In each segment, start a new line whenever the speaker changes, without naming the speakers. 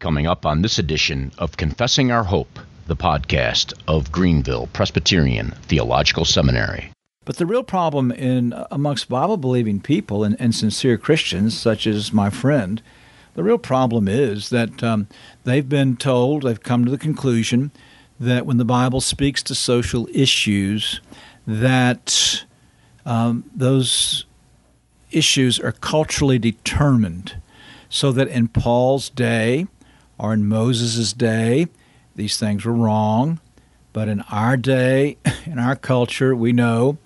Coming up on this edition of Confessing Our Hope, the podcast of Greenville Presbyterian Theological Seminary.
But the real problem in amongst Bible believing people and, and, sincere Christians, such as my friend, the real problem is that um, they've been told, they've come to the conclusion that when the Bible speaks to social issues, that um, those issues are culturally determined. So that in Paul's day, or in Moses' day, these things were wrong. But in our day, in our culture, we know,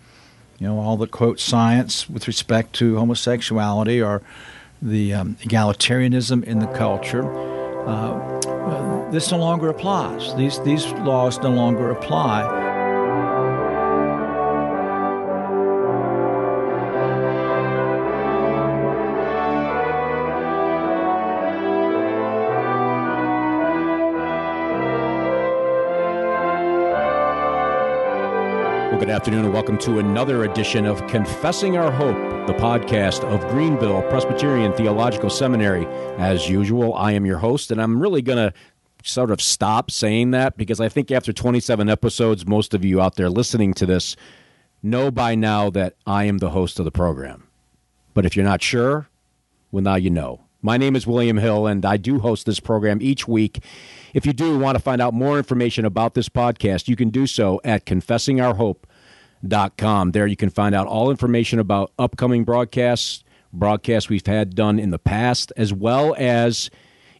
you know, all the quote science with respect to homosexuality or the um, egalitarianism in the culture. Uh, this no longer applies. These these laws no longer apply.
Good afternoon, and welcome to another edition of Confessing Our Hope, the podcast of Greenville Presbyterian Theological Seminary. As usual, I am your host, and I'm really going to sort of stop saying that because I think after 27 episodes, most of you out there listening to this know by now that I am the host of the program. But if you're not sure, well, now you know. My name is William Hill, and I do host this program each week. If you do want to find out more information about this podcast, you can do so at Confessing Our Hope com. There you can find out all information about upcoming broadcasts, broadcasts we've had done in the past, as well as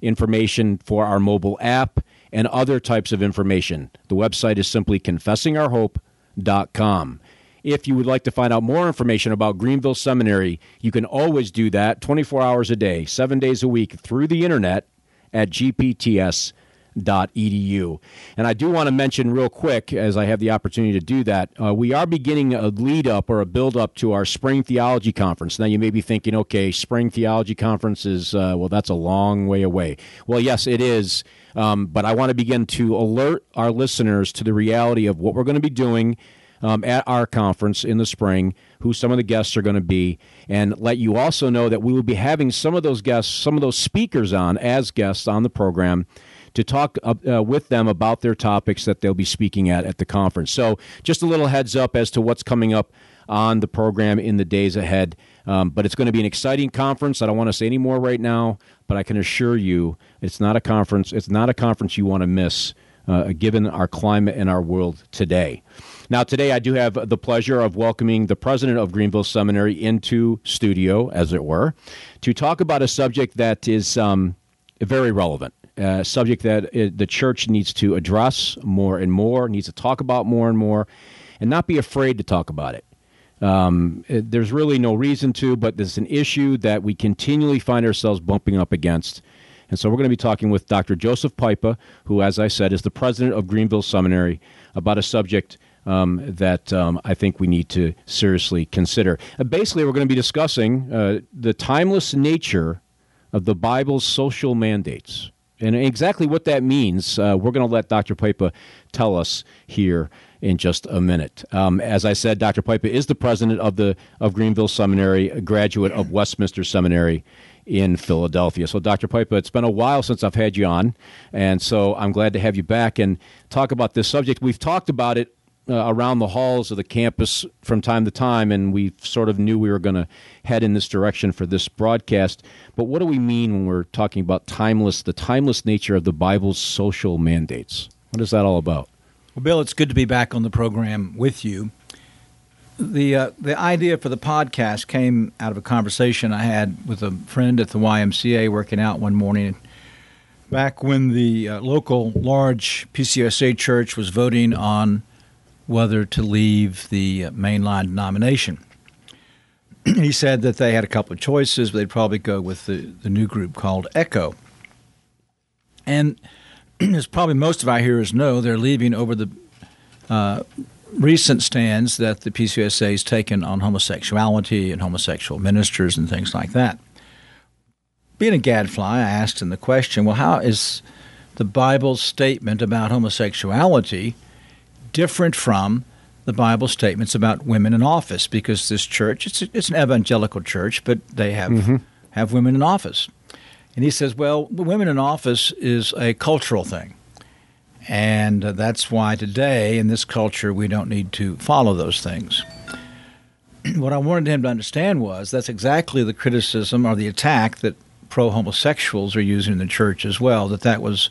information for our mobile app and other types of information. The website is simply confessingourhope.com. If you would like to find out more information about Greenville Seminary, you can always do that 24 hours a day, seven days a week through the internet at gpts.com edu. And I do want to mention real quick, as I have the opportunity to do that, uh, we are beginning a lead up or a build up to our Spring Theology Conference. Now, you may be thinking, okay, Spring Theology Conference is, uh, well, that's a long way away. Well, yes, it is. Um, but I want to begin to alert our listeners to the reality of what we're going to be doing um, at our conference in the spring, who some of the guests are going to be, and let you also know that we will be having some of those guests, some of those speakers on as guests on the program to talk uh, uh, with them about their topics that they'll be speaking at at the conference. So, just a little heads up as to what's coming up on the program in the days ahead. Um, but it's going to be an exciting conference. I don't want to say any more right now, but I can assure you it's not a conference. It's not a conference you want to miss, uh, given our climate and our world today. Now, today I do have the pleasure of welcoming the president of Greenville Seminary into studio, as it were, to talk about a subject that is um, very relevant. A subject that it, the church needs to address more and more, needs to talk about more and more, and not be afraid to talk about it. Um, it, there's really no reason to, but there's an issue that we continually find ourselves bumping up against. And so we're going to be talking with Dr. Joseph Pipa, who, as I said, is the president of Greenville Seminary, about a subject um, that um, I think we need to seriously consider. Uh, basically, we're going to be discussing uh, the timeless nature of the Bible's social mandates. And exactly what that means, uh, we're going to let Dr. Pipa tell us here in just a minute. Um, as I said, Dr. Pipa is the president of the of Greenville Seminary, a graduate of Westminster Seminary in Philadelphia. So, Dr. Pipa, it's been a while since I've had you on, and so I'm glad to have you back and talk about this subject. We've talked about it uh, around the halls of the campus from time to time, and we sort of knew we were going to head in this direction for this broadcast. But what do we mean when we're talking about timeless, the timeless nature of the Bible's social mandates? What is that all about?
Well, Bill, it's good to be back on the program with you. The uh, the idea for the podcast came out of a conversation I had with a friend at the YMCA working out one morning back when the uh, local large PCUSA church was voting on whether to leave the mainline denomination. he said that they had a couple of choices, but they'd probably go with the, the new group called ECO. And as probably most of our hearers know, they're leaving over the uh, recent stands that the PCUSA has taken on homosexuality and homosexual ministers and things like that. Being a gadfly, I asked him the question well, how is the Bible's statement about homosexuality different from the Bible statements about women in office because this church it's a, it's an evangelical church, but they have mm-hmm. have women in office. And he says, well, women in office is a cultural thing. And that's why today, in this culture, we don't need to follow those things. what I wanted him to understand was that's exactly the criticism or the attack that pro homosexuals are using in the church as well, that that was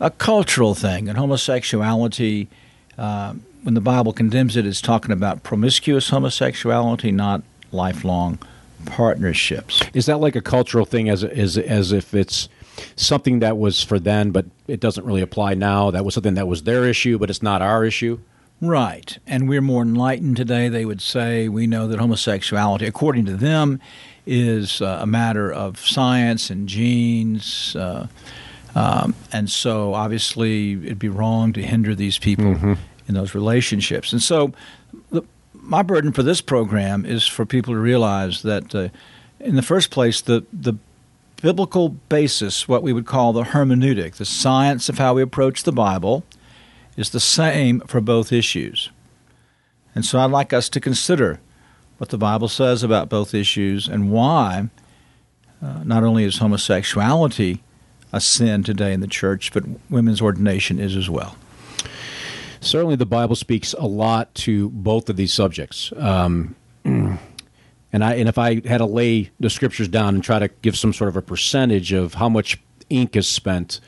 a cultural thing. And homosexuality, uh, when the Bible condemns it, is talking about promiscuous homosexuality, not lifelong partnerships.
Is that like a cultural thing, as as as if it's something that was for then, but it doesn't really apply now? That was something that was their issue, but it's not our issue.
Right, and we're more enlightened today. They would say we know that homosexuality, according to them, is uh, a matter of science and genes. Uh, um, and so, obviously, it'd be wrong to hinder these people mm-hmm. in those relationships. And so, the, my burden for this program is for people to realize that, uh, in the first place, the the biblical basis, what we would call the hermeneutic, the science of how we approach the Bible, is the same for both issues. And so, I'd like us to consider what the Bible says about both issues and why uh, not only is homosexuality a sin today in the church, but women's ordination is as well.
Certainly, the Bible speaks a lot to both of these subjects. Um, and I and if I had to lay the scriptures down and try to give some sort of a percentage of how much ink is spent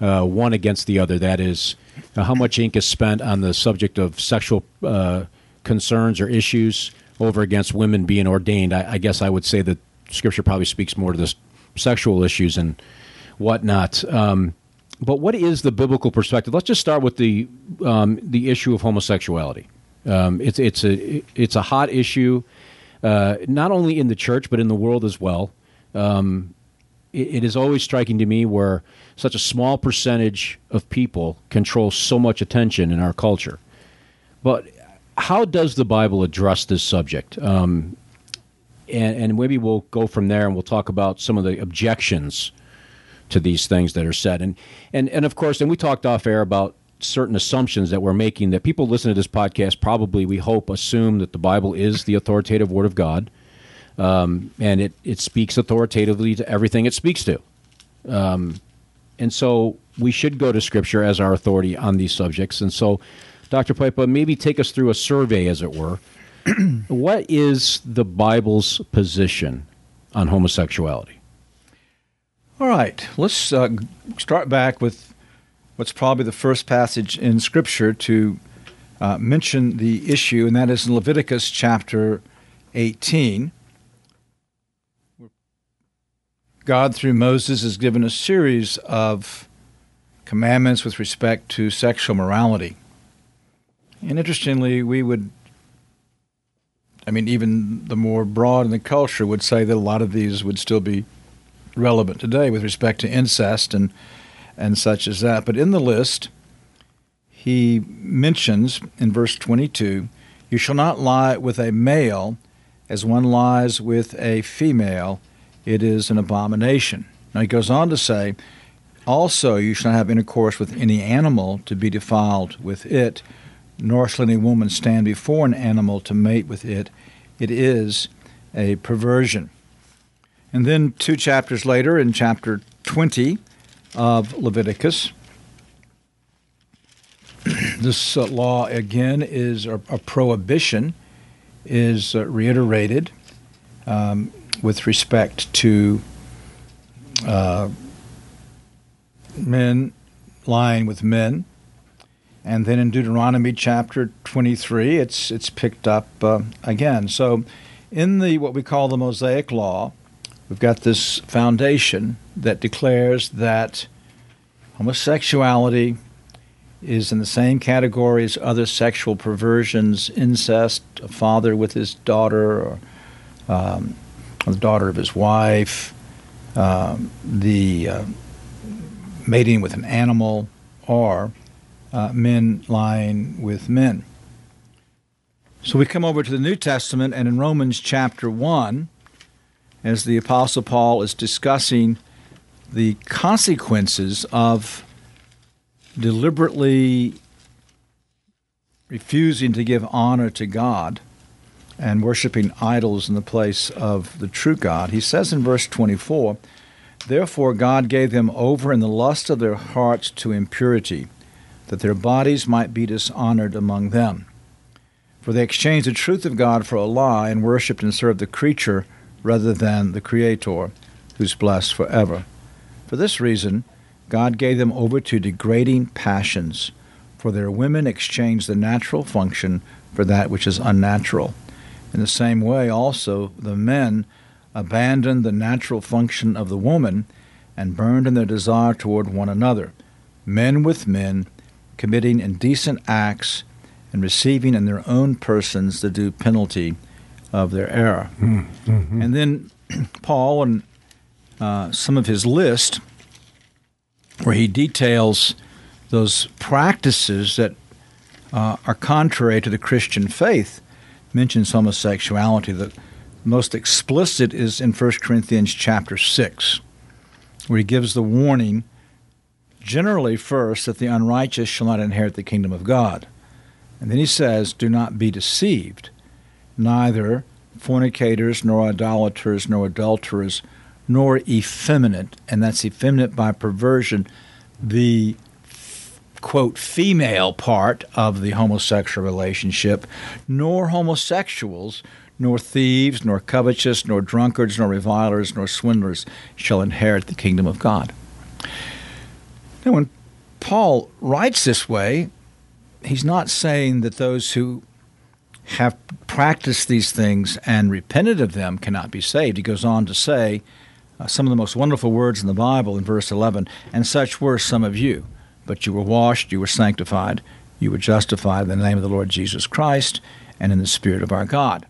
uh, one against the other, that is, uh, how much ink is spent on the subject of sexual uh, concerns or issues over against women being ordained. I, I, guess I would say that Scripture probably speaks more to the sexual issues and whatnot. Um, but what is the biblical perspective? Let's just start with the um, the issue of homosexuality. Um, it's it's a it's a hot issue, uh, not only in the church but in the world as well. Um, it, it is always striking to me where such a small percentage of people control so much attention in our culture. But how does the Bible address this subject? Um, and, and, maybe we'll go from there and we'll talk about some of the objections to these things that are said. And, and, and of course, and we talked off air about certain assumptions that we're making that people listening to this podcast probably, we hope, assume that the Bible is the authoritative Word of God. Um, and it, it speaks authoritatively to everything it speaks to. Um, and so we should go to Scripture as our authority on these subjects. And so Dr. Pipa, maybe take us through a survey, as it were. what is the Bible's position on homosexuality?
All right, let's uh, start back with what's probably the first passage in Scripture to uh, mention the issue, and that is in Leviticus chapter 18. God, through Moses, has given a series of commandments with respect to sexual morality. And interestingly, we would, I mean, even the more broad in the culture would say that a lot of these would still be relevant today with respect to incest and and such as that. But in the list, he mentions in verse 22, "You shall not lie with a male, as one lies with a female; it is an abomination." Now he goes on to say, "Also you shall not have intercourse with any animal to be defiled with it." nor shall any woman stand before an animal to mate with it. It is a perversion. And then two chapters later, in chapter 20 of Leviticus, this uh, law again is a, a prohibition, is uh, reiterated um, with respect to uh, men lying with men. And then in Deuteronomy chapter 23, it's, it's picked up uh, again. So in the what we call the Mosaic Law, we've got this foundation that declares that homosexuality is in the same category as other sexual perversions, incest, a father with his daughter, or um, the daughter of his wife, um, the uh, mating with an animal, or uh, men lying with men. So we come over to the New Testament, and in Romans chapter 1, as the Apostle Paul is discussing the consequences of deliberately refusing to give honor to God and worshiping idols in the place of the true God, he says in verse 24, Therefore, God gave them over in the lust of their hearts to impurity, that their bodies might be dishonored among them. For they exchanged the truth of God for a lie, and worshipped and served the creature rather than the Creator, who's blessed forever. For this reason, God gave them over to degrading passions, for their women exchanged the natural function for that which is unnatural. In the same way, also, the men abandoned the natural function of the woman and burned in their desire toward one another, men with men, committing indecent acts and receiving in their own persons the due penalty of their era. Mm-hmm. And then Paul and uh, some of his list, where he details those practices that uh, are contrary to the Christian faith, mentions homosexuality. The most explicit is in 1 Corinthians chapter 6, where he gives the warning generally first that the unrighteous shall not inherit the kingdom of God. And then he says, Do not be deceived. Neither fornicators, nor idolaters, nor adulterers, nor effeminate, and that's effeminate by perversion, the quote, female part of the homosexual relationship, nor homosexuals, nor thieves, nor covetous, nor drunkards, nor revilers, nor swindlers shall inherit the kingdom of God. Now, when Paul writes this way, he's not saying that those who have practiced these things and repented of them cannot be saved. He goes on to say uh, some of the most wonderful words in the Bible in verse 11, and such were some of you. But you were washed, you were sanctified, you were justified in the name of the Lord Jesus Christ and in the Spirit of our God.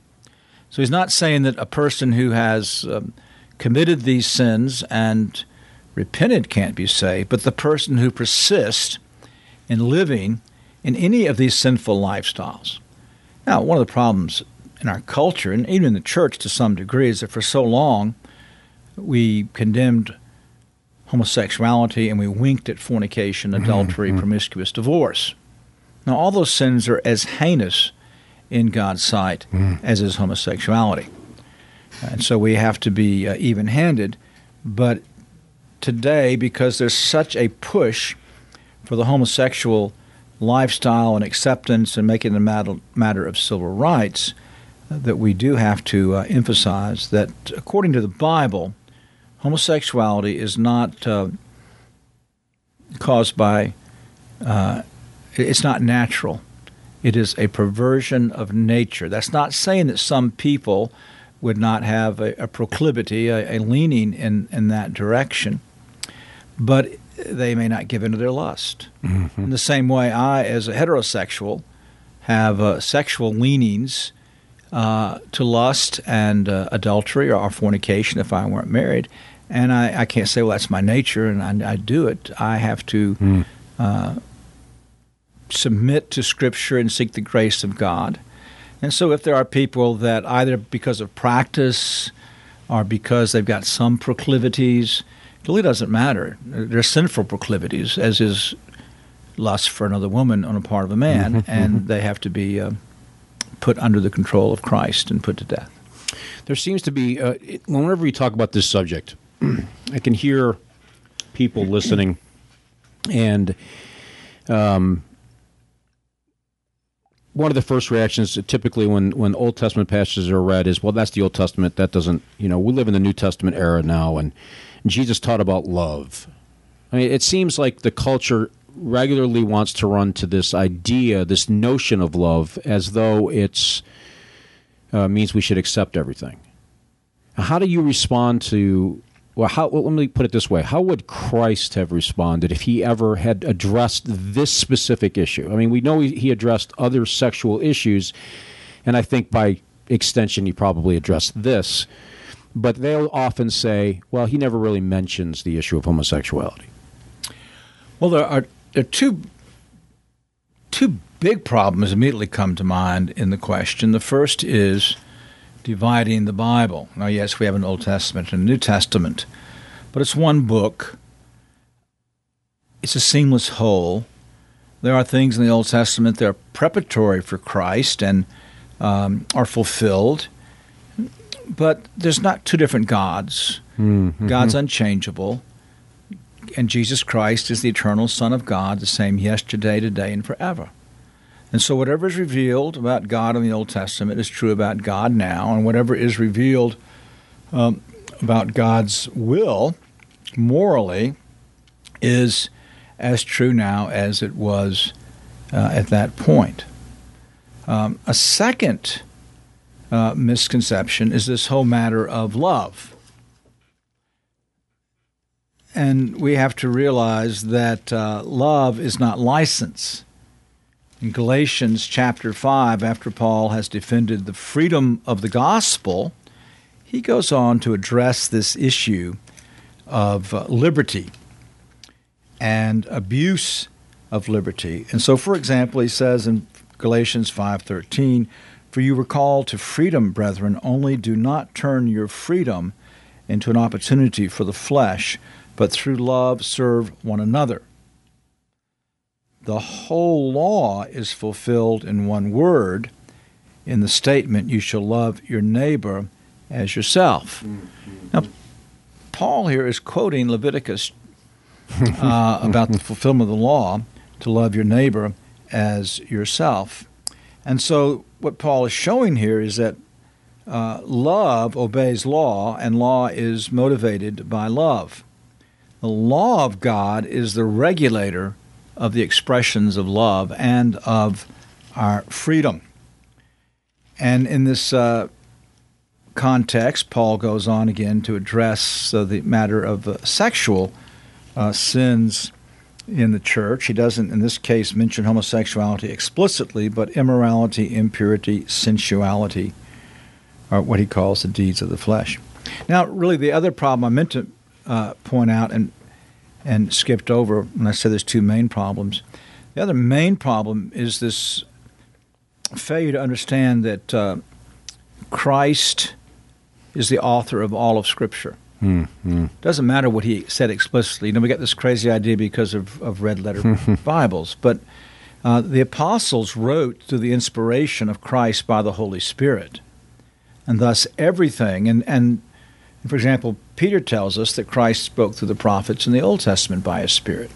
So he's not saying that a person who has um, committed these sins and repented can't be saved, but the person who persists in living in any of these sinful lifestyles. Now, one of the problems in our culture, and even in the church to some degree, is that for so long we condemned homosexuality and we winked at fornication, mm-hmm. adultery, mm-hmm. promiscuous divorce. Now, all those sins are as heinous in God's sight mm. as is homosexuality. And so we have to be uh, even handed. But today, because there's such a push for the homosexual lifestyle and acceptance and making it a matter, of civil rights, uh, that we do have to uh, emphasize that according to the Bible, homosexuality is not uh, caused by, uh, it's not natural. It is a perversion of nature. That's not saying that some people would not have a, a proclivity, a, a, leaning in, in that direction, but they may not give into their lust. Mm-hmm. In the same way, I, as a heterosexual, have uh, sexual leanings uh, to lust and uh, adultery or fornication if I weren't married and I, I can't say, well, that's my nature, and I, I do it. I have to mm. uh, submit to Scripture and seek the grace of God. And so, if there are people that either because of practice or because they've got some proclivities, it really doesn't matter. They're sinful proclivities, as is lust for another woman on a part of a man, mm-hmm, and mm-hmm. they have to be uh, put under the control of Christ and put to death.
There seems to be, uh, whenever we talk about this subject, I can hear people listening, and um, one of the first reactions typically when when Old Testament passages are read is, well, that's the Old Testament. That doesn't, you know, we live in the New Testament era now, and Jesus taught about love. I mean, it seems like the culture regularly wants to run to this idea, this notion of love, as though it's uh, means we should accept everything. How do you respond to well, how, well, let me put it this way: How would Christ have responded if he ever had addressed this specific issue? I mean, we know he, he addressed other sexual issues, and I think by extension, he probably addressed this. But they'll often say, "Well, he never really mentions the issue of homosexuality."
Well, there are there are two two big problems immediately come to mind in the question. The first is dividing the Bible. Now, yes, we have an Old Testament and a New Testament, but it's one book. It's a seamless whole. There are things in the Old Testament that are preparatory for Christ and um, are fulfilled, but there's not two different gods.
Mm-hmm.
God's unchangeable, and Jesus Christ is the eternal Son of God, the same yesterday, today, and forever. And so, whatever is revealed about God in the Old Testament is true about God now, and whatever is revealed um, about God's will morally is as true now as it was uh, at that point. Um, a second uh, misconception is this whole matter of love. And we have to realize that uh, love is not license. In Galatians chapter 5, after Paul has defended the freedom of the gospel, he goes on to address this issue of uh, liberty and abuse of liberty. And so for example, he says in Galatians 5:13, "For you were called to freedom, brethren, only do not turn your freedom into an opportunity for the flesh, but through love serve one another." The whole law is fulfilled in one word in the statement, You shall love your neighbor as yourself. Mm-hmm. Now, Paul here is quoting Leviticus uh, about the fulfillment of the law to love your neighbor as yourself. And so, what Paul is showing here is that uh, love obeys law, and law is motivated by love. The law of God is the regulator of the expressions of love and of our freedom. And in this uh, context, Paul goes on again to address uh, the matter of uh, sexual uh, sins in the church. He doesn't, in this case, mention homosexuality explicitly, but immorality, impurity, sensuality are what he calls the deeds of the flesh. Now, really, the other problem I meant to uh, point out and and skipped over when I said there's two main problems. The other main problem is this failure to understand that uh, Christ is the author of all of Scripture. Mm-hmm. Doesn't matter what he said explicitly. You know, we get this crazy idea because of, of red letter Bibles, but uh, the apostles wrote through the inspiration of Christ by the Holy Spirit, and thus everything. And and for example, Peter tells us that Christ spoke through the prophets in the Old Testament by His Spirit.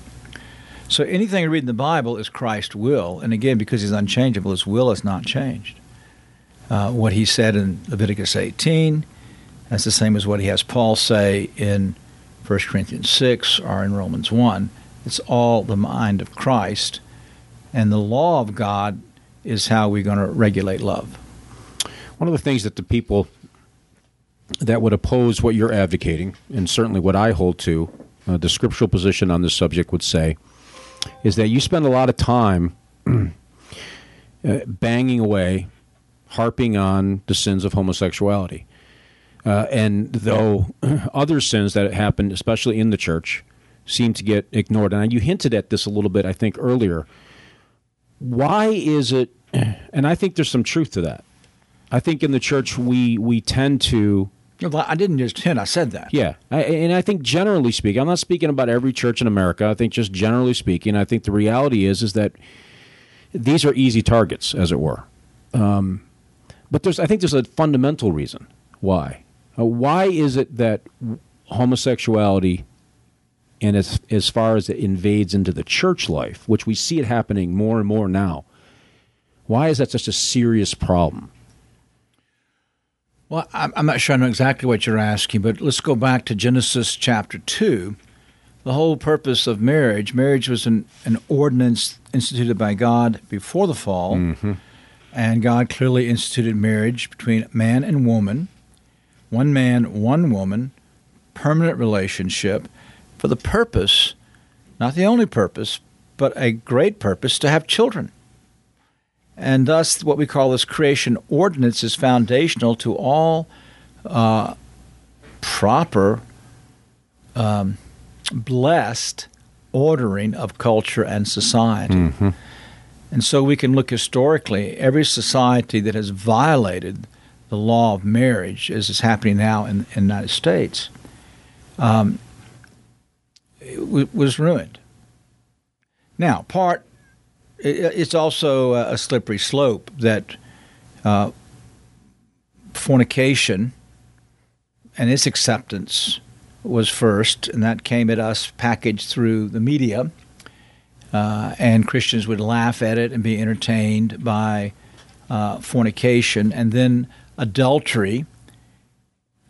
So anything you read in the Bible is Christ's will, and again, because He's unchangeable, His will is not changed. Uh, what He said in Leviticus 18 that's the same as what he has Paul say in 1 Corinthians 6 or in Romans 1. It's all the mind of Christ. And the law of God is how we're going to regulate love.
One of the things that the people that would oppose what you're advocating, and certainly what I hold to, uh, the scriptural position on this subject would say, is that you spend a lot of time uh, banging away, harping on the sins of homosexuality. Uh, and though other sins that happened, especially in the church, seem to get ignored, and you hinted at this a little bit, I think, earlier. Why is it? And I think there's some truth to that. I think in the church we we tend to.
I didn't just hint. I said that.
Yeah, I, and I think generally speaking, I'm not speaking about every church in America. I think just generally speaking, I think the reality is is that these are easy targets, as it were. Um, but there's, I think, there's a fundamental reason why. Uh, why is it that homosexuality, and as as far as it invades into the church life, which we see it happening more and more now, why is that such a serious problem?
Well, I'm not sure I know exactly what you're asking, but let's go back to Genesis chapter 2. The whole purpose of marriage, marriage was an, an ordinance instituted by God before the fall, mm-hmm. and God clearly instituted marriage between man and woman one man, one woman, permanent relationship for the purpose, not the only purpose, but a great purpose to have children. And thus, what we call this creation ordinance is foundational to all uh, proper, um, blessed ordering of culture and society. Mm-hmm. And so we can look historically, every society that has violated the law of marriage, as is happening now in, in the United States, um, w- was ruined. Now, part it's also a slippery slope that uh, fornication and its acceptance was first, and that came at us packaged through the media. Uh, and Christians would laugh at it and be entertained by uh, fornication, and then adultery.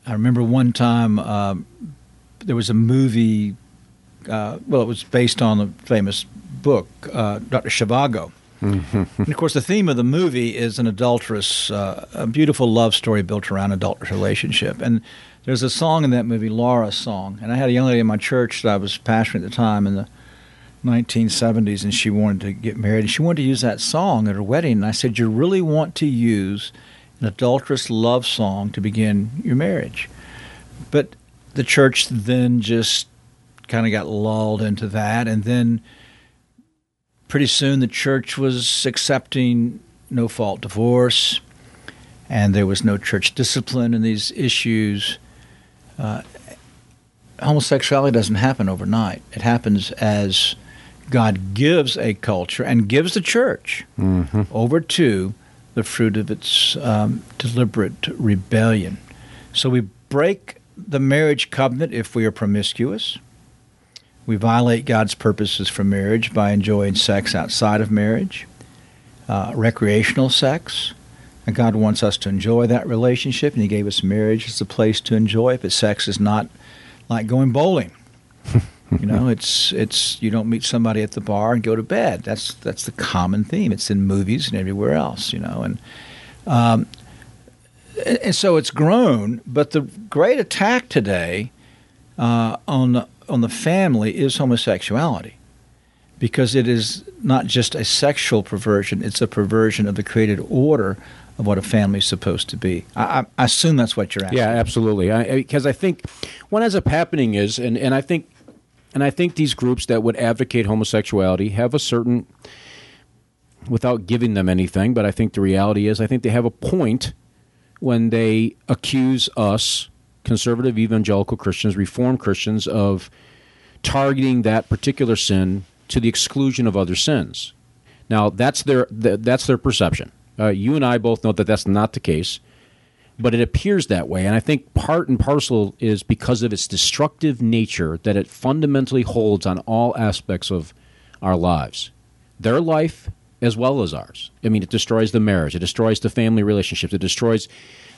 I remember one time uh, there was a movie. Uh, well, it was based on the famous book, uh, Dr. Zhivago. Mm-hmm. And of course, the theme of the movie is an adulterous, uh, a beautiful love story built around adulterous relationship. And there's a song in that movie, Laura's song. And I had a young lady in my church that I was pastoring at the time in the 1970s, and she wanted to get married. And she wanted to use that song at her wedding. And I said, You really want to use an adulterous love song to begin your marriage? But the church then just kind of got lulled into that. And then pretty soon the church was accepting no fault divorce, and there was no church discipline in these issues. Uh, homosexuality doesn't happen overnight. It happens as God gives a culture and gives the church mm-hmm. over to the fruit of its um, deliberate rebellion. So we break the marriage covenant if we are promiscuous. We violate God's purposes for marriage by enjoying sex outside of marriage, uh, recreational sex. And God wants us to enjoy that relationship, and He gave us marriage as a place to enjoy it. But sex is not like going bowling. you know, it's it's you don't meet somebody at the bar and go to bed. That's that's the common theme. It's in movies and everywhere else. You know, and um, and so it's grown. But the great attack today uh, on the on the family is homosexuality because it is not just a sexual perversion, it's a perversion of the created order of what a family is supposed to be. I, I assume that's what you're asking.
Yeah, absolutely. Because I, I, think what ends up happening is, and, and I think, and I think these groups that would advocate homosexuality have a certain, without giving them anything, but I think the reality is, I think they have a point when they accuse us conservative evangelical Christians, Reformed Christians, of targeting that particular sin to the exclusion of other sins. Now, that's their that's their perception. Uh, you and I both know that that's not the case, but it appears that way. And I think part and parcel is because of its destructive nature that it fundamentally holds on all aspects of our lives, their life as well as ours. I mean, it destroys the marriage, it destroys the family relationships, it destroys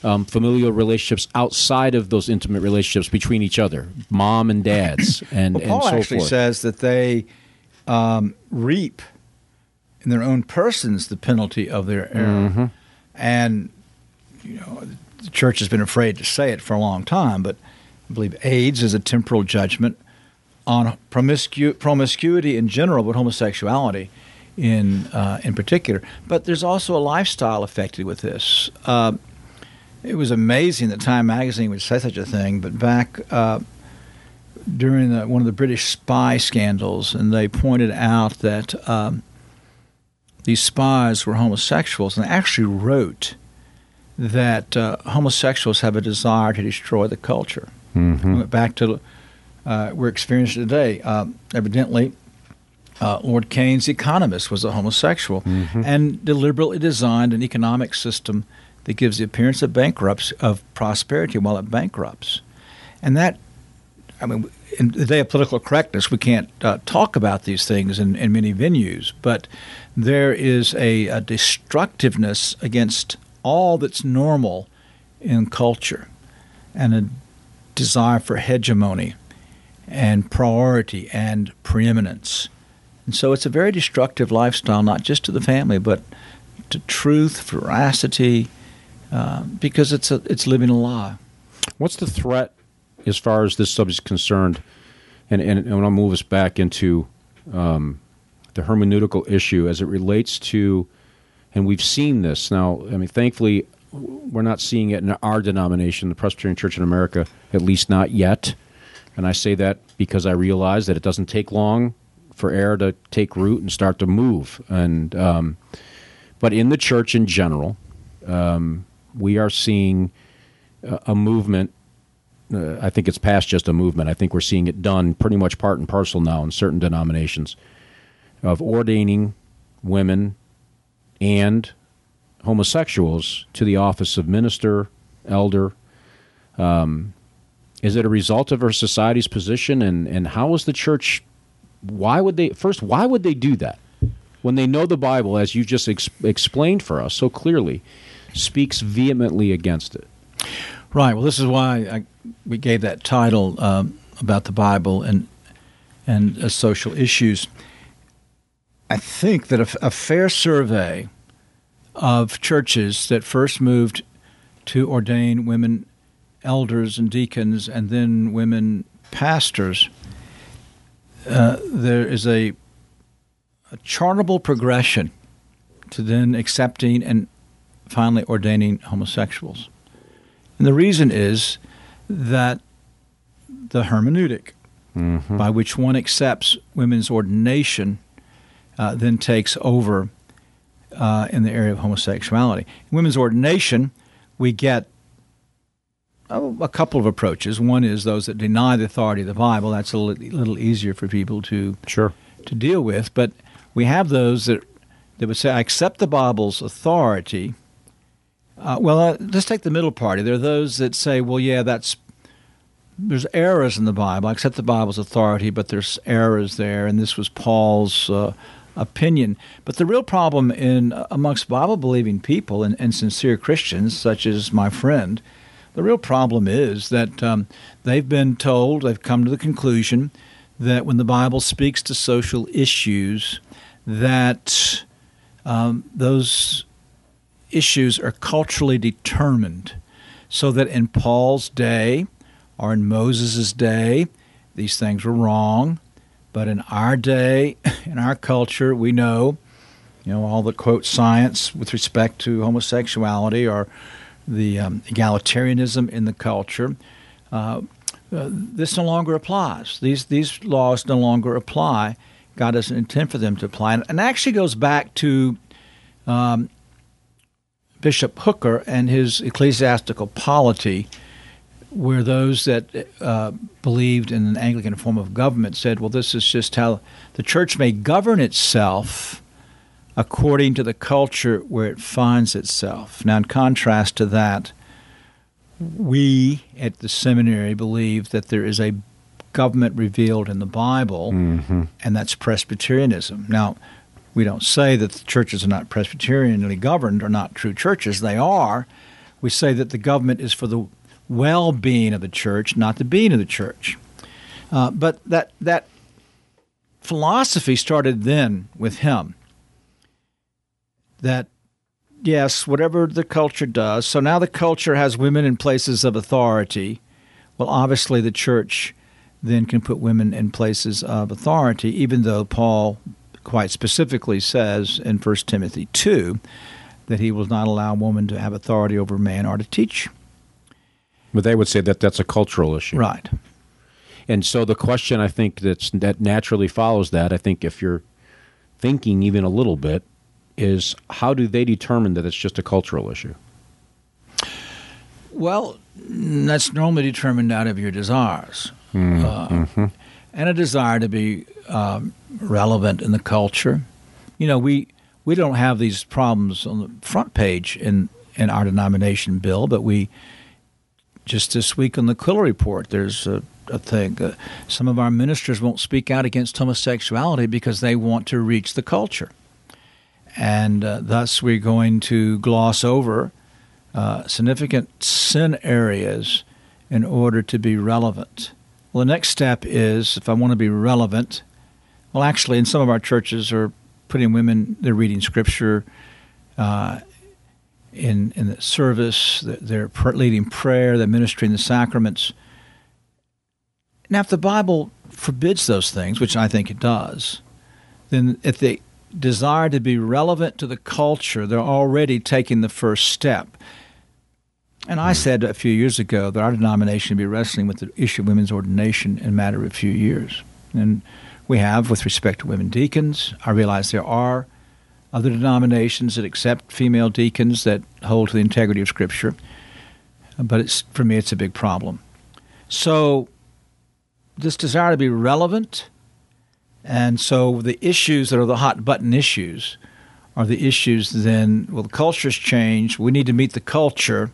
um, familial relationships outside of those intimate relationships between each other, mom and dads, and,
well, Paul
and so
actually
forth.
says that they um, reap in their own persons the penalty of their error, mm-hmm. and you know the church has been afraid to say it for a long time, but I believe AIDS is a temporal judgment on promiscu- promiscuity in general, but homosexuality in uh, in particular. But there's also a lifestyle affected with this. Uh, it was amazing that Time Magazine would say such a thing, but back uh, during the, one of the British spy scandals, and they pointed out that um, these spies were homosexuals, and they actually wrote that uh, homosexuals have a desire to destroy the culture. Mm-hmm. back to uh, we're experiencing today. Uh, evidently, uh, Lord Keynes, economist, was a homosexual mm-hmm. and deliberately designed an economic system that gives the appearance of bankrupts of prosperity while it bankrupts. And that, I mean, in the day of political correctness, we can't uh, talk about these things in, in, many venues, but there is a, a destructiveness against all that's normal in culture and a desire for hegemony and priority and preeminence. And so it's a very destructive lifestyle, not just to the family, but to truth, veracity, uh, because it's a, it's living a lie.
What's the threat as far as this subject is concerned? And, and, and I'll move us back into um, the hermeneutical issue as it relates to, and we've seen this now. I mean, thankfully, we're not seeing it in our denomination, the Presbyterian Church in America, at least not yet. And I say that because I realize that it doesn't take long for air to take root and start to move. And um, but in the church in general, um, we are seeing a, movement. Uh, I think it's past just a movement. I think we're seeing it done pretty much part and parcel now in certain denominations of ordaining women and homosexuals to the office of minister, elder, um, Is it a result of our society's position, and and how is the church? Why would they first? Why would they do that when they know the Bible, as you just ex- explained for us so clearly, speaks vehemently against it?
Right. Well, this is why I, we gave that title um, about the Bible and and uh, social issues. I think that a, a fair survey of churches that first moved to ordain women elders and deacons and then women pastors, uh, there is a, a chartable progression to then accepting and finally ordaining homosexuals. And the reason is that the hermeneutic mm-hmm. by which one accepts women's ordination uh, then takes over uh, in the area of homosexuality. In women's ordination, we get oh, a couple of approaches. One is those that deny the authority of the Bible. That's a little easier for people to
sure
to deal with. But we have those that that would say, "I accept the Bible's authority." Uh, well, uh, let's take the middle party. There are those that say, "Well, yeah, that's there's errors in the Bible. I accept the Bible's authority, but there's errors there, and this was Paul's uh, opinion. But the real problem in amongst Bible believing people and, and, sincere Christians, such as my friend, the real problem is that um, they've been told, they've come to the conclusion that when the Bible speaks to social issues, that um, those issues are culturally determined. So that in Paul's day or in Moses' day, these things were wrong. But in our day, in our culture, we know, you know, all the quote science with respect to homosexuality or the um, egalitarianism in the culture. Uh, uh, this no longer applies. These these laws no longer apply. God doesn't intend for them to apply, and, and actually goes back to um, Bishop Hooker and his ecclesiastical polity, where those that uh, believed in an Anglican form of government said, well, this is just how the church may govern itself according to the culture where it finds itself. Now, in contrast to that, we at the seminary believe that there is a government revealed in the Bible, mm-hmm. and that's Presbyterianism. Now, we don't say that the churches are not Presbyterianly governed or not true churches. They are. We say that the government is for the well being of the church, not the being of the church. Uh, but that, that philosophy started then with him. That, yes, whatever the culture does, so now the culture has women in places of authority. Well, obviously, the church then can put women in places of authority, even though Paul quite specifically says in 1 Timothy 2 that he will not allow woman to have authority over man or to teach
but they would say that that's a cultural issue.
Right.
And so the question I think that's that naturally follows that, I think if you're thinking even a little bit, is how do they determine that it's just a cultural issue?
Well, that's normally determined out of your desires. Mm-hmm. Uh, mm-hmm. and a desire to be um, relevant in the culture. You know, we we don't have these problems on the front page in in our denomination bill, but we just this week on the Aquila Report, there's a, a thing. Uh, some of our ministers won't speak out against homosexuality because they want to reach the culture. And uh, thus, we're going to gloss over uh, significant sin areas in order to be relevant. Well, the next step is if I want to be relevant, well, actually, in some of our churches are putting women, they're reading scripture uh, in in the service, they're leading prayer, they're ministering the sacraments. Now, if the Bible forbids those things, which I think it does, then if they desire to be relevant to the culture, they're already taking the first step. And I hmm. said a few years ago that our denomination would be wrestling with the issue of women's ordination in a matter of a few years. And we have with respect to women deacons. I realize there are other denominations that accept female deacons that hold to the integrity of Scripture. But it's, for me, it's a big problem. So, this desire to be relevant, and so the issues that are the hot button issues are the issues then, well, the culture's changed. We need to meet the culture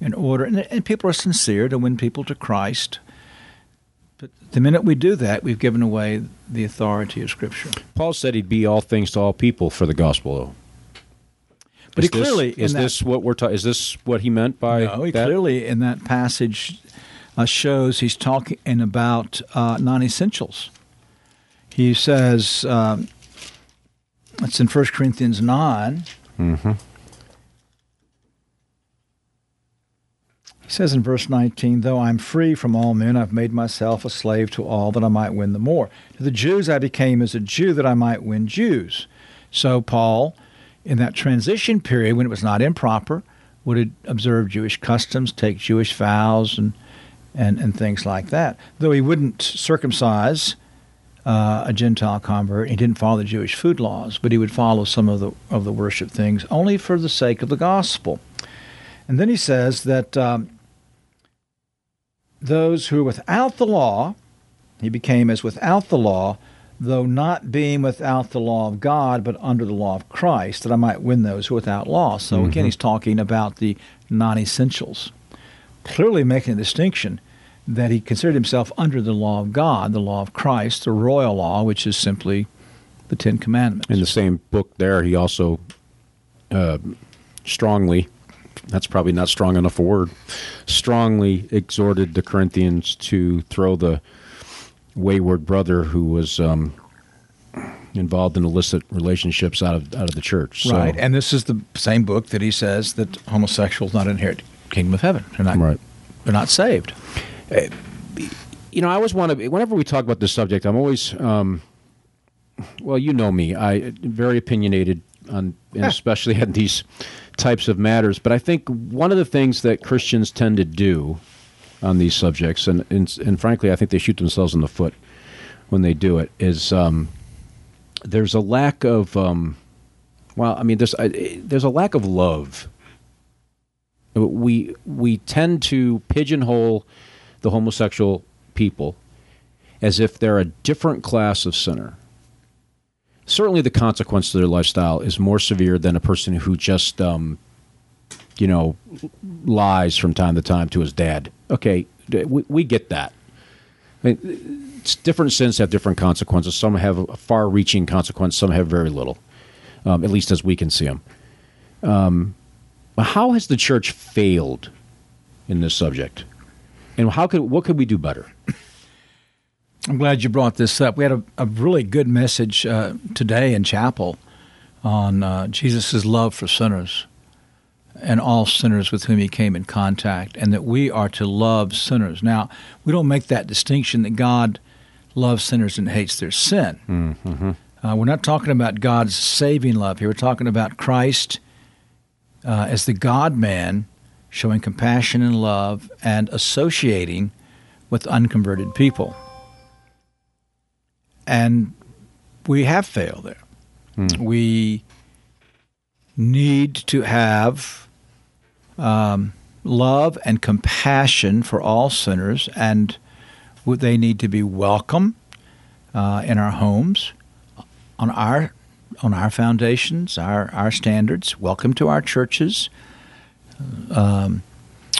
in order, and, and people are sincere to win people to Christ. But the minute we do that, we've given away the authority of Scripture.
Paul said he'd be all things to all people for the gospel. Though.
But
is
he clearly
this, is
that-
this what we're ta- is this what he meant by
No, he
that?
clearly in that passage uh, shows he's talking about uh, non-essentials. He says um, it's in 1 Corinthians 9
Mhm.
He says in verse 19, Though I'm free from all men, I've made myself a slave to all that I might win the more. To the Jews, I became as a Jew that I might win Jews. So, Paul, in that transition period when it was not improper, would observe Jewish customs, take Jewish vows, and, and, and things like that. Though he wouldn't circumcise uh, a Gentile convert, he didn't follow the Jewish food laws, but he would follow some of the, of the worship things only for the sake of the gospel. And then he says that um, those who are without the law, he became as without the law, though not being without the law of God, but under the law of Christ, that I might win those who are without law. So again,
Mhm.
he's talking about the non essentials, clearly making a distinction that he considered himself under the law of God, the law of Christ, the royal law, which is simply the Ten Commandments.
In the same book, there he also uh, strongly. That's probably not strong enough a word. Strongly exhorted the Corinthians to throw the wayward brother who was um, involved in illicit relationships out of out of the church. So,
Right, and this is the same book that he says that homosexuals not inherit the kingdom of heaven. They're not.
Right.
They're not saved.
you know, I always want to. Whenever we talk about this subject, I'm always, um, well, you know me, I very opinionated on, and especially on these types of matters. But I think one of the things that Christians tend to do on these subjects, and and, and frankly, I think they shoot themselves in the foot when they do it, is um, there's a lack of, um, well, I mean, there's there's a lack of love. We we tend to pigeonhole the homosexual people as if they're a different class of sinner. Certainly, the consequence to their lifestyle is more severe than a person who just, um, you know, lies from time to time to his dad. Okay, we, we get that. I mean, different sins have different consequences. Some have a far-reaching consequence. Some have very little, um, at least as we can see them. Um, how has the church failed in this subject? And how could what could we do better?
I'm glad you brought this up. We had a, a really good message uh, today in chapel on uh, Jesus' love for sinners and all sinners with whom he came in contact, and that we are to love sinners. Now, we don't make that distinction that God loves sinners and hates their sin.
Mm-hmm.
Uh, we're not talking about God's saving love here. We're talking about Christ uh, as the God man showing compassion and love and associating with unconverted people. And we have failed there.
Hmm.
We need to have um, love and compassion for all sinners, and they need to be welcome uh, in our homes, on our on our foundations, our our standards. Welcome to our churches. Um,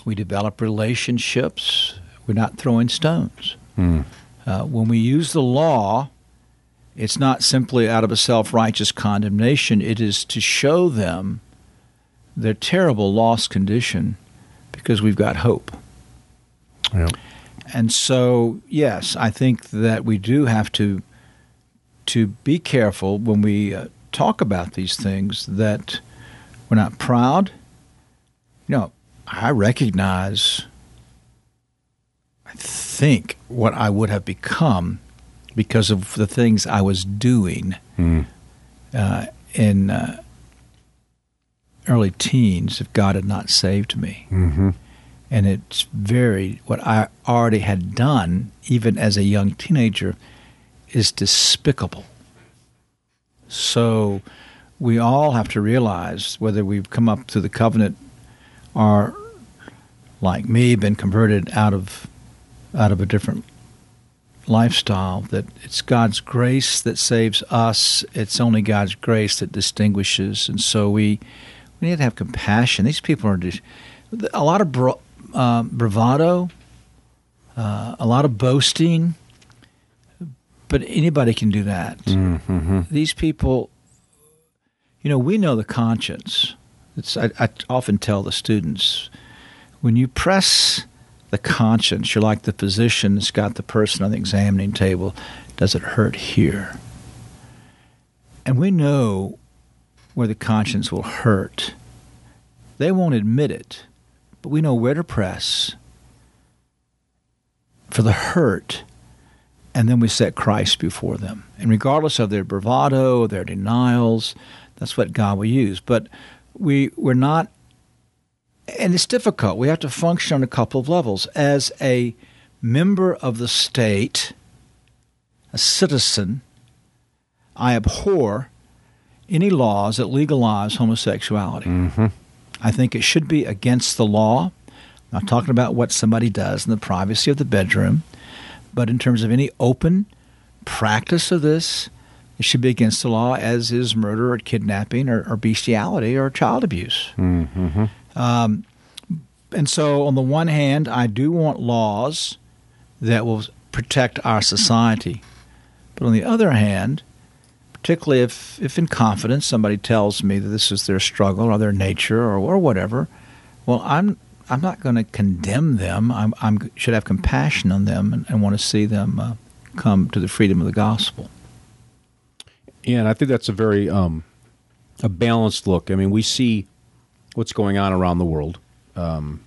we develop relationships. We're not throwing stones.
Hmm.
Uh, when we use the law, it's not simply out of a self righteous condemnation, it is to show them their terrible lost condition because we've got hope.
Yeah.
And so, yes, I think that we do have to to be careful when we uh, talk about these things that we're not proud. You know, I recognize I think what I would have become because of the things I was doing
Hmm.
uh, in uh, early teens if God had not saved me.
Mm-hmm.
And it's very, what I already had done, even as a young teenager, is despicable. So we all have to realize whether we've come up through the covenant or, like me, been converted out of out of a different lifestyle, that it's God's grace that saves us. It's only God's grace that distinguishes. And so we we need to have compassion. These people are just a lot of bra- uh, bravado, uh, a lot of boasting, but anybody can do that.
Mm-hmm.
These people, you know, we know the conscience. It's, I, I often tell the students when you press the conscience, you're like the physician that's got the person on the examining table. Does it hurt here? And we know where the conscience will hurt. They won't admit it, but we know where to press for the hurt, and then we set Christ before them. And regardless of their bravado, their denials, that's what God will use. But we we're not and it's difficult. We have to function on a couple of levels. As a member of the state, a citizen, I abhor any laws that legalize homosexuality.
Mm-hmm.
I think it should be against the law. I'm not talking about what somebody does in the privacy of the bedroom, but in terms of any open practice of this, it should be against the law, as is murder or kidnapping or, or bestiality or child abuse.
Mm-hmm.
Um, and so, on the one hand, I do want laws that will protect our society. But on the other hand, particularly if, if in confidence somebody tells me that this is their struggle or their nature or, or whatever, well, I'm I'm not going to condemn them. I'm, I'm should have compassion on them and, and want to see them uh, come to the freedom of the gospel.
Yeah, and I think that's a very um, a balanced look. I mean, we see what's going on around the world. Um,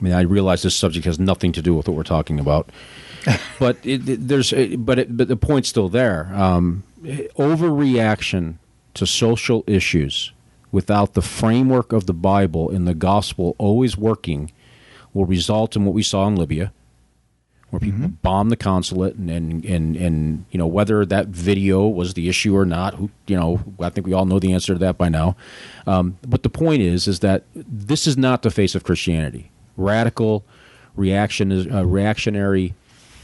I mean, I realize this subject has nothing to do with what we're talking about, but it, it, there's but it, but the point's still there. Um, overreaction to social issues without the framework of the Bible and the gospel always working will result in what we saw in Libya, where people mm-hmm. bombed the consulate, and, and and and you know whether that video was the issue or not. Who you know, I think we all know the answer to that by now. Um, but the point is, is that this is not the face of Christianity. Radical reaction is uh, reactionary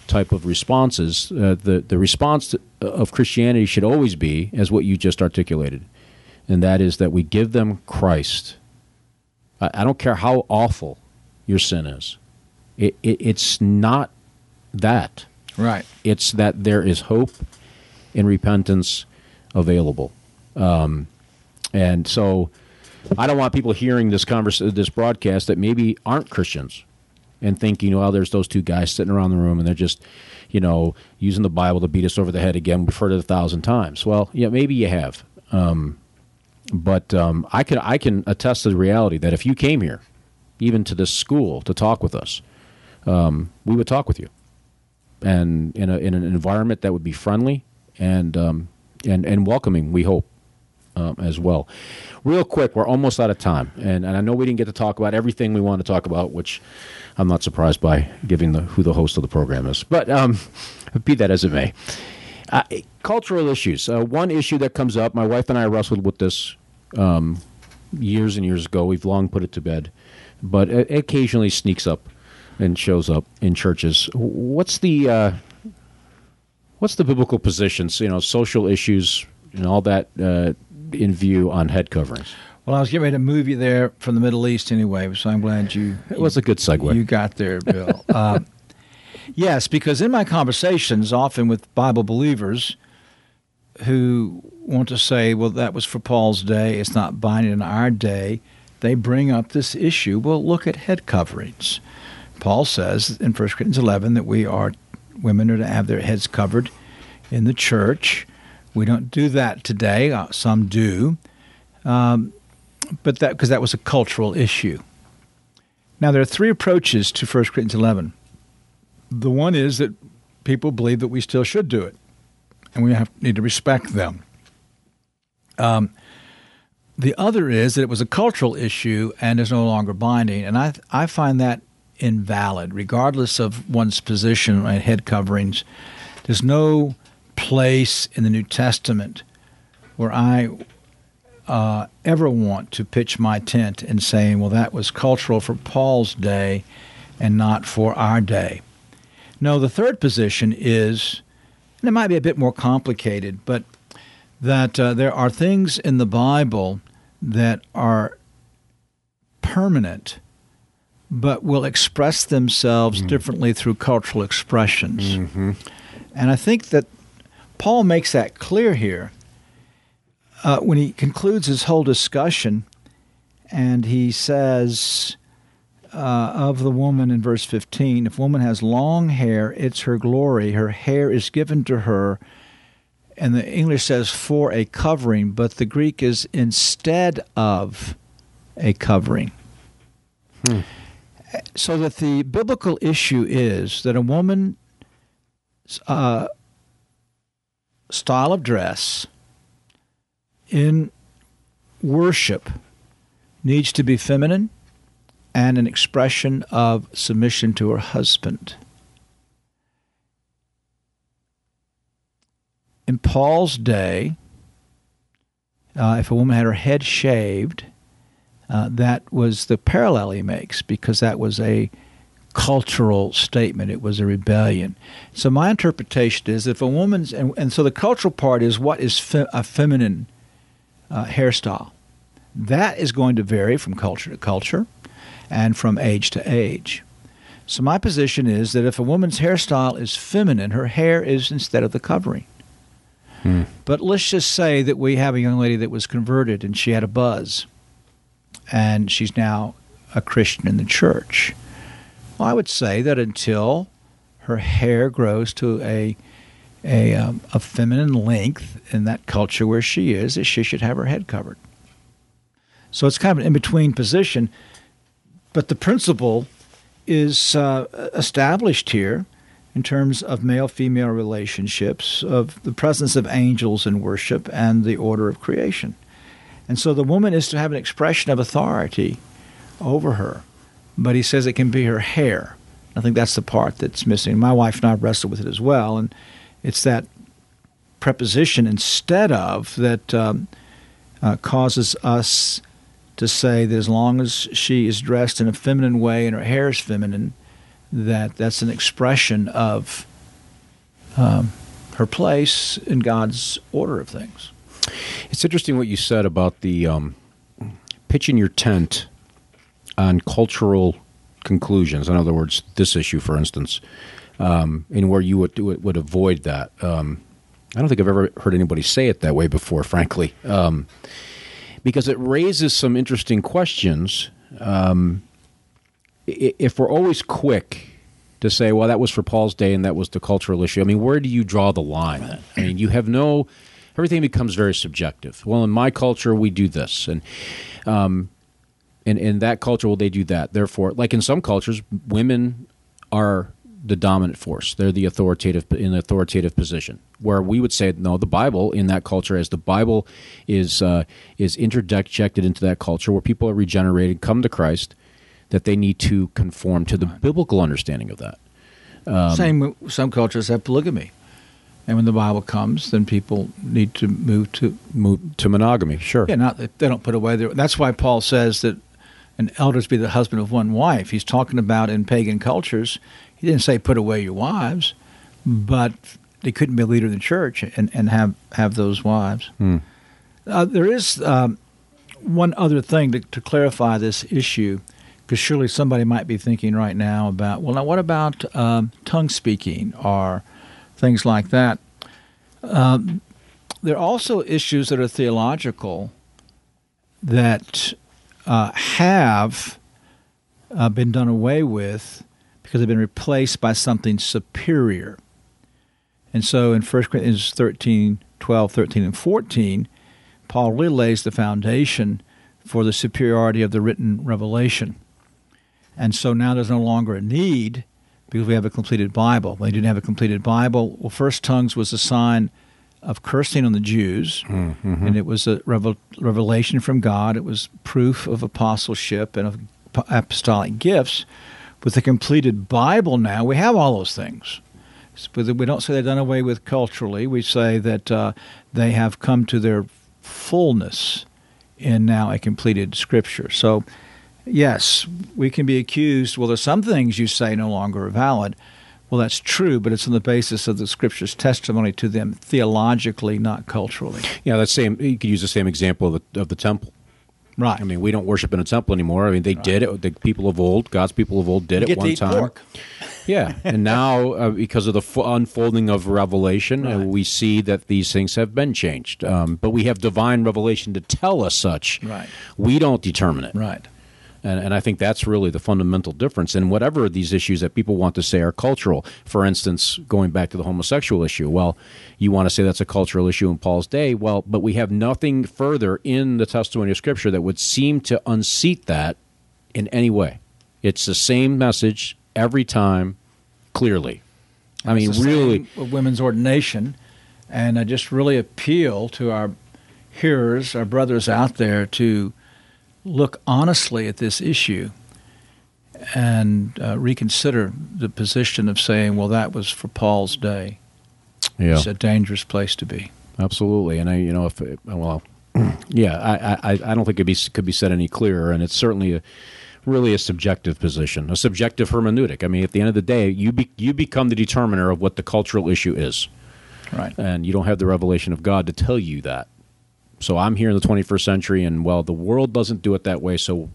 type of responses. Uh, the the response to, of Christianity should always be as what you just articulated, and that is that we give them Christ. I, I don't care how awful your sin is. It, it, it's not that.
Right.
It's that there is hope and repentance available. Um, and so I don't want people hearing this converse, this broadcast that maybe aren't Christians and thinking, well, there's those two guys sitting around the room and they're just, you know, using the Bible to beat us over the head again. We've heard it a thousand times. Well, yeah, maybe you have. Um, but um, I can I can attest to the reality that if you came here, even to this school, to talk with us, um, we would talk with you and in, a, in an environment that would be friendly and um, and and welcoming. We hope um, as well. Real quick, we're almost out of time, and, and I know we didn't get to talk about everything we want to talk about, which I'm not surprised by, given the, who the host of the program is. But um, be that as it may. Uh, cultural issues. Uh, one issue that comes up, my wife and I wrestled with this um, years and years ago. We've long put it to bed, but it occasionally sneaks up and shows up in churches. What's the uh, what's the biblical positions? You know, social issues and all that uh, in view on head coverings.
Well, I was getting ready to move you there from the Middle East anyway, so I'm glad you.
It was a good segue.
You got there, Bill. uh, yes, because in my conversations, often with Bible believers who want to say, well, that was for Paul's day, it's not binding in our day, they bring up this issue. Well, look at head coverings. Paul says in 1 Corinthians 11 that we are women are to have their heads covered in the church. We don't do that today. Uh, some do, um, but that because that was a cultural issue. Now there are three approaches to 1 Corinthians 11. The one is that people believe that we still should do it, and we have need to respect them. Um, the other is that it was a cultural issue and is no longer binding, and I I find that invalid, regardless of one's position on head coverings. There's no place in the New Testament where I uh, ever want to pitch my tent in saying, well, that was cultural for Paul's day and not for our day. No, the third position is, and it might be a bit more complicated, but that uh, there are things in the Bible that are permanent, but will express themselves
Mm.
differently through cultural expressions.
Mm-hmm.
And I think that Paul makes that clear here uh, when he concludes his whole discussion, and he says uh, of the woman in verse 15 if woman has long hair, it's her glory. Her hair is given to her. And the English says for a covering, but the Greek is instead of a covering.
Hmm.
So that the biblical issue is that a woman's uh, style of dress in worship needs to be feminine and an expression of submission to her husband. In Paul's day, uh, if a woman had her head shaved, uh, that was the parallel he makes because that was a cultural statement. It was a rebellion. So my interpretation is if a woman's and, and so the cultural part is what is fe- a feminine uh, hairstyle. That is going to vary from culture to culture and from age to age. So my position is that if a woman's hairstyle is feminine, her hair is instead of the covering.
Hmm.
But let's just say that we have a young lady that was converted and she had a buzz, and she's now a Christian in the church. Well, I would say that until her hair grows to a a, um, a feminine length in that culture where she is, that she should have her head covered. So it's kind of an in between position, but the principle is uh, established here in terms of male female relationships, of the presence of angels in worship, and the order of creation. And so the woman is to have an expression of authority over her, but he says it can be her hair. I think that's the part that's missing. My wife and I wrestled with it as well, and it's that preposition instead of that um, uh, causes us to say that as long as she is dressed in a feminine way and her hair is feminine, that that's an expression of um, her place in God's order of things.
It's interesting what you said about the um, pitching your tent on cultural conclusions. In other words, this issue, for instance, um, and where you would would, avoid that. Um, I don't think I've ever heard anybody say it that way before, frankly, um, because it raises some interesting questions. Um, if we're always quick to say, "Well, that was for Paul's day, and that was the cultural issue," I mean, where do you draw the line? I mean, you have no. Everything becomes very subjective. Well, in my culture, we do this, and um, in in that culture, well, they do that. Therefore, like in some cultures, women are the dominant force. They're the authoritative in the authoritative position. Where we would say, no, the Bible in that culture, as the Bible is uh, is interjected into that culture, where people are regenerated, come to Christ, that they need to conform to the biblical understanding of that. Um,
Same, some cultures have polygamy. And when the Bible comes, then people need to move to
Move to monogamy, sure.
Yeah, not they don't put away their. That's why Paul says that an elders be the husband of one wife. He's talking about in pagan cultures. He didn't say put away your wives, but they couldn't be a leader in the church and, and have have those wives.
Hmm.
Uh, there is um, one other thing to, to clarify this issue, because surely somebody might be thinking right now about, well, now what about um, tongue speaking or things like that? Um, there are also issues that are theological that uh, have uh, been done away with because they've been replaced by something superior. And so in 1 Corinthians 13, 12, 13, and 14, Paul really lays the foundation for the superiority of the written revelation. And so now there's no longer a need because we have a completed Bible. They didn't have a completed Bible, well, first tongues was a sign of cursing on the Jews,
Mm-hmm.
and it was a revel- revelation from God. It was proof of apostleship and of apostolic gifts. With the completed Bible now, we have all those things. But we don't say they're done away with culturally. We say that uh, they have come to their fullness in now a completed Scripture. So, yes, we can be accused. Well, there's some things you say no longer are valid. Well, that's true, but it's on the basis of the Scripture's testimony to them theologically, not culturally.
Yeah, that same. You could use the same example of the, of the temple.
Right.
I mean, we don't worship in a temple anymore. I mean, they did it. The people of old, God's people of old, did
You
it
get to
one
eat
time.
pork.
Yeah, and now uh, because of the f- unfolding of Revelation, uh, we see that these things have been changed. Um, but we have divine revelation to tell us such.
Right.
We don't determine it.
Right.
And, and I think that's really the fundamental difference. And whatever these issues that people want to say are cultural, for instance, going back to the homosexual issue, well, you want to say that's a cultural issue in Paul's day. Well, but we have nothing further in the testimony of Scripture that would seem to unseat that in any way. It's the same message every time, clearly. I mean, really.
women's ordination, and I just really appeal to our hearers, our brothers out there, to look honestly at this issue and uh, reconsider the position of saying, "Well, that was for Paul's day."
Yeah.
It's a dangerous place to be.
Absolutely, and I, you know, if well, yeah, I, I, I don't think it be could be said any clearer, and it's certainly a really a subjective position, a subjective hermeneutic. I mean, at the end of the day, you be, you become the determiner of what the cultural issue is,
Right.
and you don't have the revelation of God to tell you that. So I'm here in the 21st century, and well, the world doesn't do it that way. So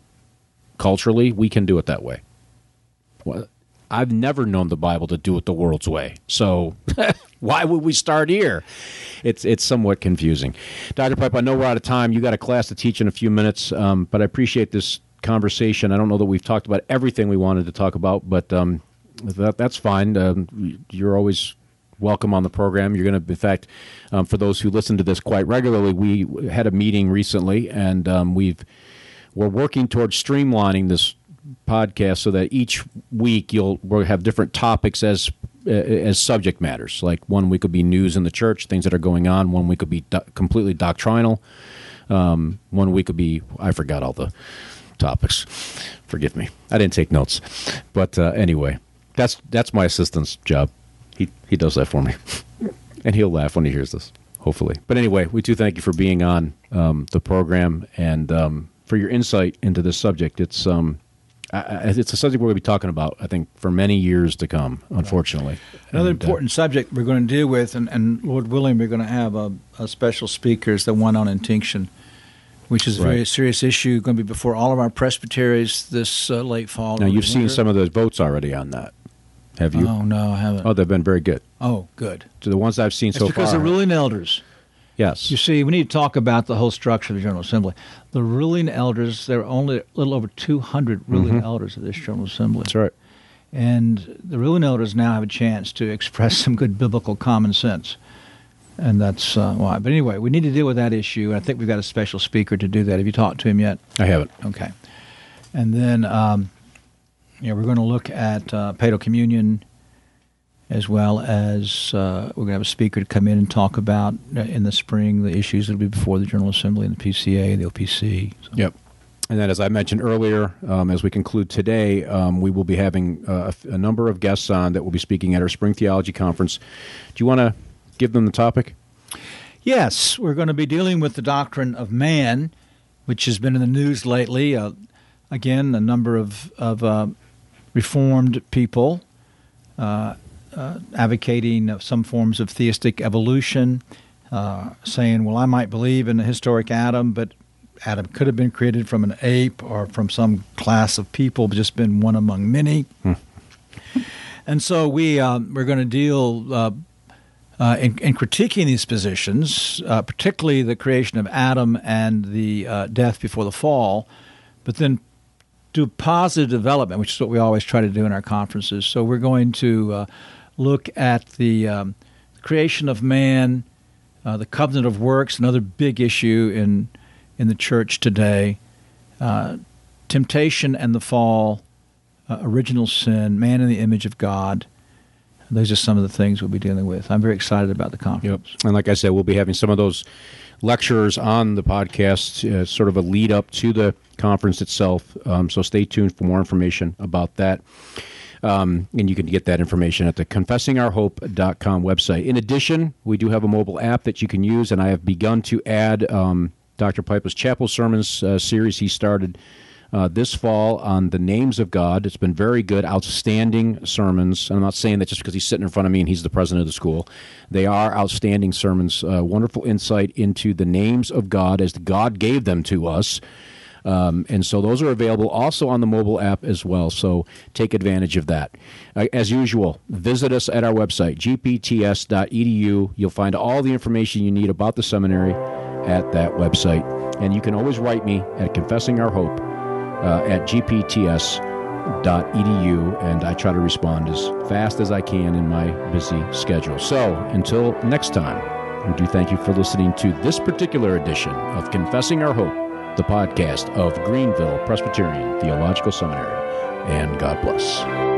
culturally, we can do it that way. Well, I've never known the Bible to do it the world's way. So why would we start here? It's it's somewhat confusing. Dr. Pipa, I know we're out of time. You got a class to teach in a few minutes, um, but I appreciate this conversation. I don't know that we've talked about everything we wanted to talk about, but um, that, that's fine. Um, you're always welcome on the program. You're going to, in fact, um, for those who listen to this quite regularly, we had a meeting recently, and um, we've we're working towards streamlining this podcast so that each week you'll we'll have different topics as as subject matters. Like one week will be news in the church, things that are going on. One week will be do- completely doctrinal. Um, one week will be I forgot all the topics. Forgive me, I didn't take notes. But uh, anyway, that's that's my assistant's job. He he does that for me, and he'll laugh when he hears this. Hopefully, but anyway, we do thank you for being on um, the program and um, for your insight into this subject. It's um, I, it's a subject we're going to be talking about, I think, for many years to come. Unfortunately,
Another
And, uh,
important subject we're going to deal with, and, and Lord willing, we're going to have a, a special speaker, is the one on intinction, which is a very serious issue. Going to be before all of our presbyteries this uh, late fall.
now you've seen some of those votes already on that, have you?
Oh no, I haven't.
Oh, they've been very good.
Oh, good.
To the ones I've seen
It's
so
because
far, Because
the ruling elders.
yes,
You see, we need to talk about the whole structure of the General Assembly. The ruling elders, there are only a little over 200 ruling elders of this General Assembly.
Mm-hmm. that's right.
And the ruling elders now have a chance to express some good biblical common sense. And that's uh, why. But anyway, we need to deal with that issue. I think we've got a special speaker to do that. Have you talked to him yet?
I haven't.
Okay. And then, um, yeah, we're going to look at uh, Paedo Communion as well as uh, we're going to have a speaker to come in and talk about uh, in the spring the issues that will be before the General Assembly and the PCA, and the OPC. So,
Yep. And then, as I mentioned earlier, um, as we conclude today, um, we will be having uh, a, f- a number of guests on that will be speaking at our Spring Theology Conference. Do you want to give them the topic?
Yes, we're going to be dealing with the doctrine of man, which has been in the news lately. Uh, again, a number of, of uh, reformed people uh, uh, advocating some forms of theistic evolution, uh, saying, well, I might believe in a historic Adam, but Adam could have been created from an ape or from some class of people, just been one among many. And so we um, we're going to deal uh, uh, in, in critiquing these positions, uh, particularly the creation of Adam and the uh, death before the fall, but then do positive development, which is what we always try to do in our conferences. So we're going to uh, look at the um, creation of man, uh, the covenant of works, another big issue in in the church today, uh, temptation and the fall, uh, original sin, man in the image of God. Those are some of the things we'll be dealing with. I'm very excited about the conference.
And like I said, we'll be having some of those lectures on the podcast, uh, sort of a lead up to the conference itself. Um, so stay tuned for more information about that. Um, and you can get that information at the confessingourhope.com website. In addition, we do have a mobile app that you can use, and I have begun to add um, Dr. Pipa's Chapel Sermons uh, series he started uh, this fall on the names of God. It's been very good, outstanding sermons. And I'm not saying that just because he's sitting in front of me and he's the president of the school. They are outstanding sermons, uh, wonderful insight into the names of God as God gave them to us. Um, and so those are available also on the mobile app as well. So take advantage of that. Uh, as usual, visit us at our website, gpts.edu. You'll find all the information you need about the seminary at that website. And you can always write me at Confessing Our Hope uh, at gpts.edu. And I try to respond as fast as I can in my busy schedule. So until next time, we do thank you for listening to this particular edition of Confessing Our Hope, the podcast of Greenville Presbyterian Theological Seminary. And God bless.